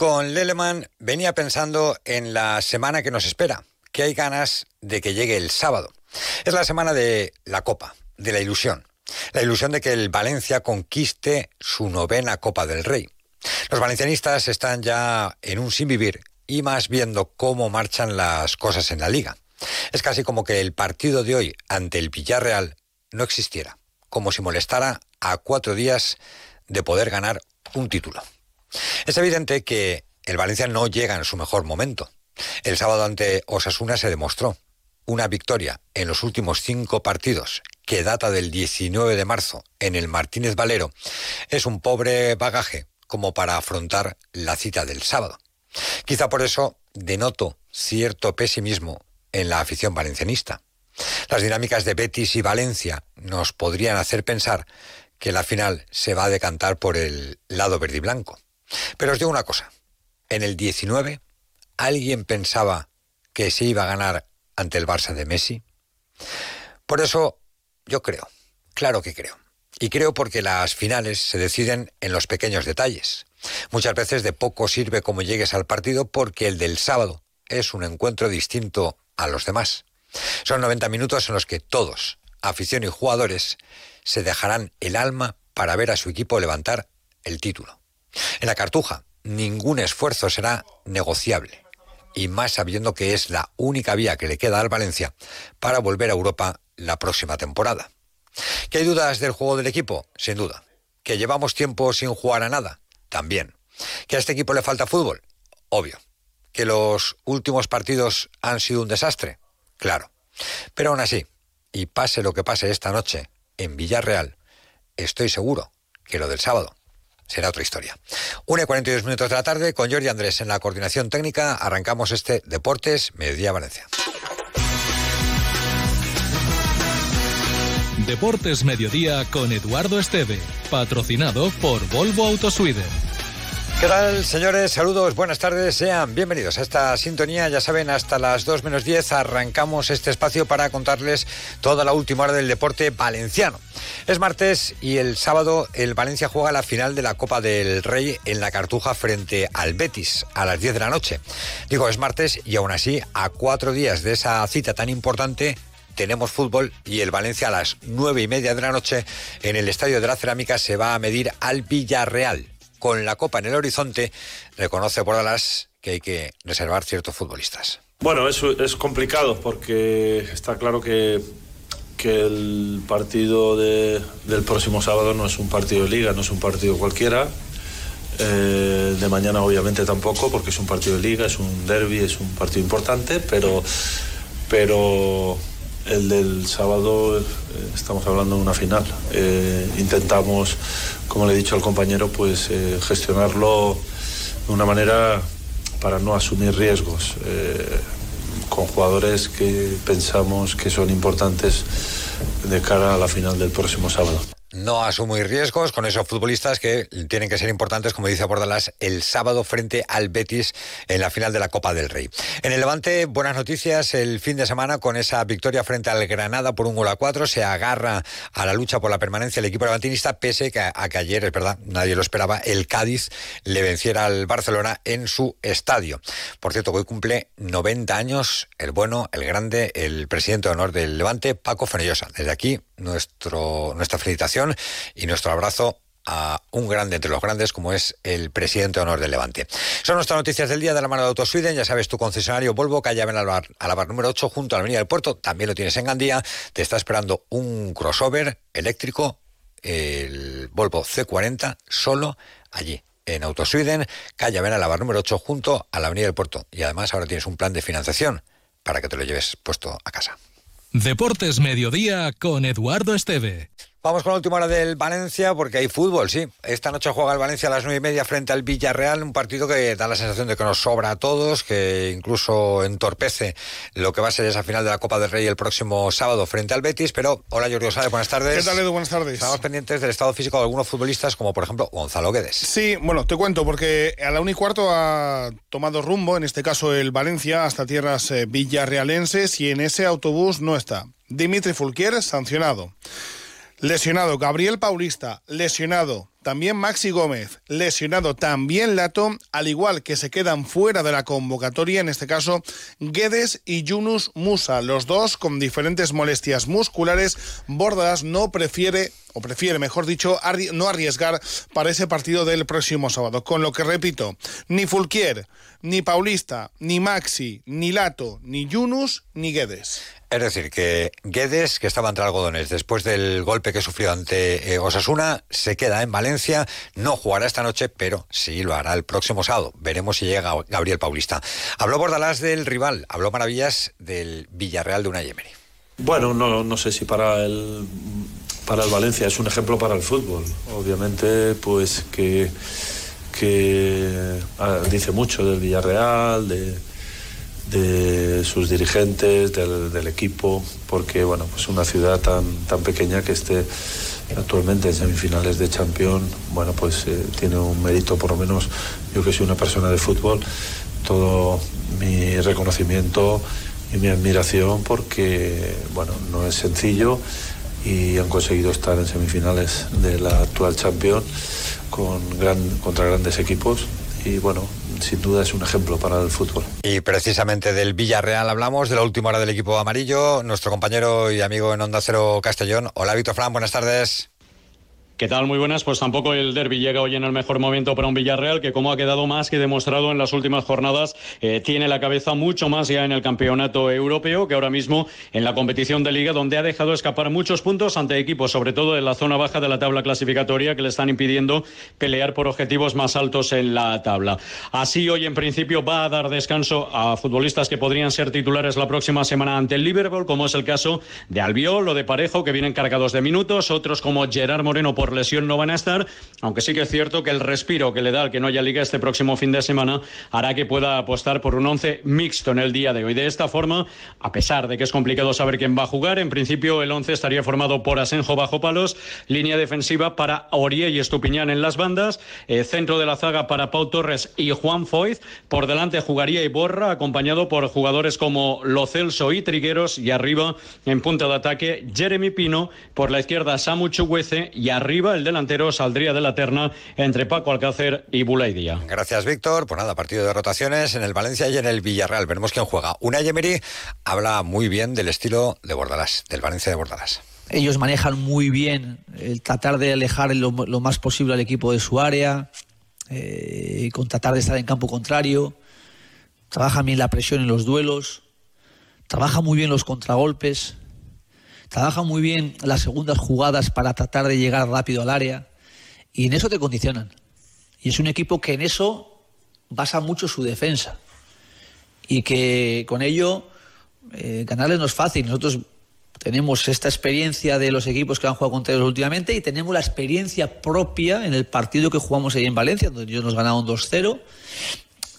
con Leleman venía pensando en la semana que nos espera, que hay ganas de que llegue el sábado. Es la semana de la Copa, de la ilusión. La ilusión de que el Valencia conquiste su novena Copa del Rey. Los valencianistas están ya en un sin vivir y más viendo cómo marchan las cosas en la liga. Es casi como que el partido de hoy ante el Villarreal no existiera, como si molestara a cuatro días de poder ganar un título. Es evidente que el Valencia no llega en su mejor momento. El sábado ante Osasuna se demostró una victoria en los últimos cinco partidos que data del 19 de marzo en el Martínez Valero es un pobre bagaje como para afrontar la cita del sábado. Quizá por eso denoto cierto pesimismo en la afición valencianista. Las dinámicas de Betis y Valencia nos podrían hacer pensar que la final se va a decantar por el lado verde y blanco. Pero os digo una cosa, en el 19, ¿alguien pensaba que se iba a ganar ante el Barça de Messi? Por eso yo creo, claro que creo. Y creo porque las finales se deciden en los pequeños detalles. Muchas veces de poco sirve cómo llegues al partido porque el del sábado es un encuentro distinto a los demás. Son 90 minutos en los que todos, afición y jugadores, se dejarán el alma para ver a su equipo levantar el título. En la cartuja, ningún esfuerzo será negociable, y más sabiendo que es la única vía que le queda al Valencia para volver a Europa la próxima temporada. ¿Que hay dudas del juego del equipo? Sin duda. ¿Que llevamos tiempo sin jugar a nada? También. ¿Que a este equipo le falta fútbol? Obvio. ¿Que los últimos partidos han sido un desastre? Claro. Pero aún así, y pase lo que pase esta noche en Villarreal, estoy seguro que lo del sábado será otra historia. 1 y 42 minutos de la tarde con Jordi Andrés en la coordinación técnica. Arrancamos este Deportes Mediodía Valencia. Deportes Mediodía con Eduardo Esteve, patrocinado por Volvo Autosweden. ¿Qué tal, señores? Saludos, buenas tardes, sean bienvenidos a esta sintonía. Ya saben, hasta las 2 menos 10 arrancamos este espacio para contarles toda la última hora del deporte valenciano. Es martes y el sábado el Valencia juega la final de la Copa del Rey en la Cartuja frente al Betis a las 10 de la noche. Digo, es martes y aún así, a cuatro días de esa cita tan importante, tenemos fútbol y el Valencia a las nueve y media de la noche en el Estadio de la Cerámica se va a medir al Villarreal con la Copa en el horizonte, reconoce Bordalas que hay que reservar ciertos futbolistas. Bueno, eso es complicado porque está claro que, que el partido de, del próximo sábado no es un partido de liga, no es un partido cualquiera. Eh, de mañana obviamente tampoco porque es un partido de liga, es un derby, es un partido importante, pero, pero el del sábado eh, estamos hablando de una final. Eh, intentamos, como le he dicho al compañero, pues eh, gestionarlo de una manera para no asumir riesgos con jugadores que pensamos que son importantes de cara a la final del próximo sábado no asumir riesgos con esos futbolistas que tienen que ser importantes, como dice Bordalás, el sábado frente al Betis en la final de la Copa del Rey. En el Levante, buenas noticias el fin de semana con esa victoria frente al Granada por un gol a cuatro. Se agarra a la lucha por la permanencia el equipo levantinista, pese a que ayer, es verdad, nadie lo esperaba, el Cádiz le venciera al Barcelona en su estadio. Por cierto, hoy cumple 90 años el bueno, el grande, el presidente de honor del Levante, Paco Fenellosa. Desde aquí, nuestro, nuestra felicitación y nuestro abrazo a un grande entre los grandes como es el presidente de honor del Levante. Son nuestras noticias del día de la mano de Autosweden. Ya sabes, tu concesionario Volvo, calle Alabar, bar número 8, junto a la Avenida del Puerto. También lo tienes en Gandía. Te está esperando un crossover eléctrico, el Volvo C40, solo allí. En Autosweden, calle Alabar número 8, junto a la Avenida del Puerto. Y además ahora tienes un plan de financiación para que te lo lleves puesto a casa. Deportes Mediodía con Eduardo Esteve. Vamos con la última hora del Valencia, porque hay fútbol, sí. Esta noche juega el Valencia a las nueve y media frente al Villarreal, un partido que da la sensación de que nos sobra a todos, que incluso entorpece lo que va a ser esa final de la Copa del Rey el próximo sábado frente al Betis. Pero, hola Jordi Osade, buenas tardes. ¿Qué tal, Edu? Buenas tardes. Estamos pendientes del estado físico de algunos futbolistas, como por ejemplo Gonzalo Guedes. Sí, bueno, te cuento, porque a la 1 y cuarto ha tomado rumbo, en este caso el Valencia, hasta tierras eh, villarrealenses, y en ese autobús no está. Dimitri Fulquier, sancionado. Lesionado Gabriel Paulista, lesionado también Maxi Gómez, lesionado también Lato, al igual que se quedan fuera de la convocatoria, en este caso Guedes y Yunus Musa, los dos con diferentes molestias musculares. Bordas no prefiere o prefiere, mejor dicho, no arriesgar para ese partido del próximo sábado. Con lo que repito, ni Fulquier, ni Paulista, ni Maxi, ni Lato, ni Yunus, ni Guedes. Es decir, que Guedes, que estaba entre algodones después del golpe que sufrió ante eh, Osasuna, se queda en Valencia, no jugará esta noche, pero sí lo hará el próximo sábado. Veremos si llega Gabriel Paulista. Habló Bordalás del rival, habló maravillas del Villarreal de una Emery. Bueno, no, no sé si para el, para el Valencia es un ejemplo para el fútbol. Obviamente, pues que, que ah, dice mucho del Villarreal, de de sus dirigentes, del, equipo, porque bueno, pues una ciudad tan, tan pequeña que esté actualmente en semifinales de Champions, bueno, pues eh, tiene un mérito, por lo menos yo que soy una persona de fútbol, todo mi reconocimiento y mi admiración porque, bueno, no es sencillo y han conseguido estar en semifinales de la actual Champions con gran, contra grandes equipos y bueno, sin duda es un ejemplo para el fútbol. Y precisamente del Villarreal hablamos, de la última hora del equipo amarillo, nuestro compañero y amigo en Onda Cero Castellón. Hola Víctor Fran, buenas tardes. ¿Qué tal? Muy buenas. Pues tampoco el derby llega hoy en el mejor momento para un Villarreal que, como ha quedado más que demostrado en las últimas jornadas, eh, tiene la cabeza mucho más ya en el campeonato europeo que ahora mismo en la competición de liga, donde ha dejado escapar muchos puntos ante equipos, sobre todo en la zona baja de la tabla clasificatoria, que le están impidiendo pelear por objetivos más altos en la tabla. Así, hoy en principio va a dar descanso a futbolistas que podrían ser titulares la próxima semana ante el Liverpool, como es el caso de Albiol o de Parejo, que vienen cargados de minutos, otros como Gerard Moreno por lesión no van a estar, aunque sí que es cierto que el respiro que le da al que no haya liga este próximo fin de semana hará que pueda apostar por un once mixto en el día de hoy. De esta forma, a pesar de que es complicado saber quién va a jugar, en principio el once estaría formado por Asenjo bajo palos, línea defensiva para Orie y Estupiñán en las bandas, eh, centro de la zaga para Pau Torres y Juan Foyz, por delante jugaría Iborra, acompañado por jugadores como Lo Celso y Trigueros, y arriba en punta de ataque Jeremy Pino, por la izquierda Samu Chuguece y arriba el delantero saldría de la terna entre Paco Alcácer y Bulaidia. Gracias, Víctor. Pues nada, partido de rotaciones en el Valencia y en el Villarreal. Veremos quién juega. Una Emery habla muy bien del estilo de Bordalás, del Valencia de Bordalás. Ellos manejan muy bien el tratar de alejar lo, más posible al equipo de su área, eh, con tratar de estar en campo contrario. Trabajan bien la presión en los duelos, trabaja muy bien los contragolpes trabaja muy bien las segundas jugadas para tratar de llegar rápido al área y en eso te condicionan. Y es un equipo que en eso basa mucho su defensa y que con ello eh, ganarles no es fácil. Nosotros tenemos esta experiencia de los equipos que han jugado contra ellos últimamente y tenemos la experiencia propia en el partido que jugamos ahí en Valencia, donde ellos nos ganaron 2-0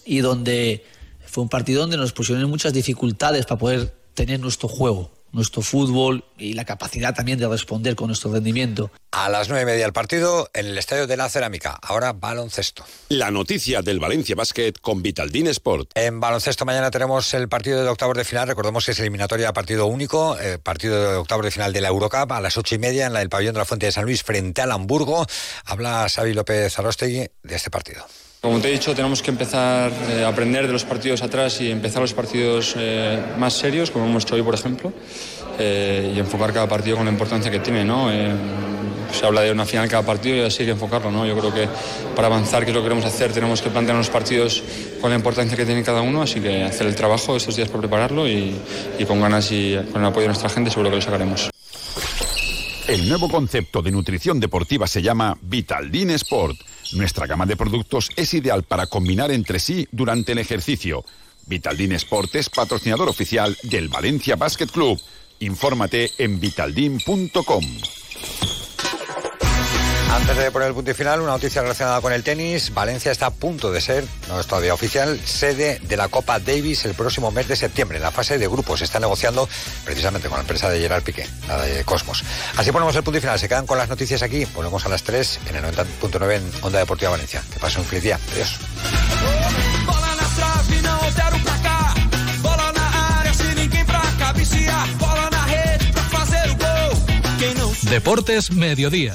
y donde fue un partido donde nos pusieron muchas dificultades para poder tener nuestro juego nuestro fútbol y la capacidad también de responder con nuestro rendimiento. A las nueve y media el partido en el Estadio de la Cerámica. Ahora baloncesto. La noticia del Valencia Basket con Vitaldin Sport. En baloncesto mañana tenemos el partido de octavos de final. Recordemos que es eliminatoria partido único. Eh, partido de octavos de final de la Eurocup a las ocho y media en la del pabellón de la Fuente de San Luis frente al Hamburgo. Habla Xavi López Arostegui de este partido. Como te he dicho, tenemos que empezar eh, a aprender de los partidos atrás y empezar los partidos eh, más serios, como hemos hecho hoy, por ejemplo, eh, y enfocar cada partido con la importancia que tiene. ¿no? Se habla de una final cada partido y así hay que enfocarlo. ¿no? Yo creo que para avanzar, que es lo que queremos hacer, tenemos que plantear los partidos con la importancia que tiene cada uno, así que hacer el trabajo estos días para prepararlo y, y con ganas y con el apoyo de nuestra gente seguro que lo sacaremos. El nuevo concepto de nutrición deportiva se llama Vitaldin Sport. Nuestra gama de productos es ideal para combinar entre sí durante el ejercicio. Vitaldin Sport es patrocinador oficial del Valencia Basket Club. Infórmate en vitaldin.com. Antes de poner el punto y final, una noticia relacionada con el tenis. Valencia está a punto de ser, no es todavía oficial, sede de la Copa Davis el próximo mes de septiembre. En la fase de grupos se está negociando precisamente con la empresa de Gerard Piqué, la de Cosmos. Así ponemos el punto y final. Se quedan con las noticias aquí. Volvemos a las 3 en el 90.9 en Onda Deportiva Valencia. Que pasen un feliz día. Adiós. Deportes Mediodía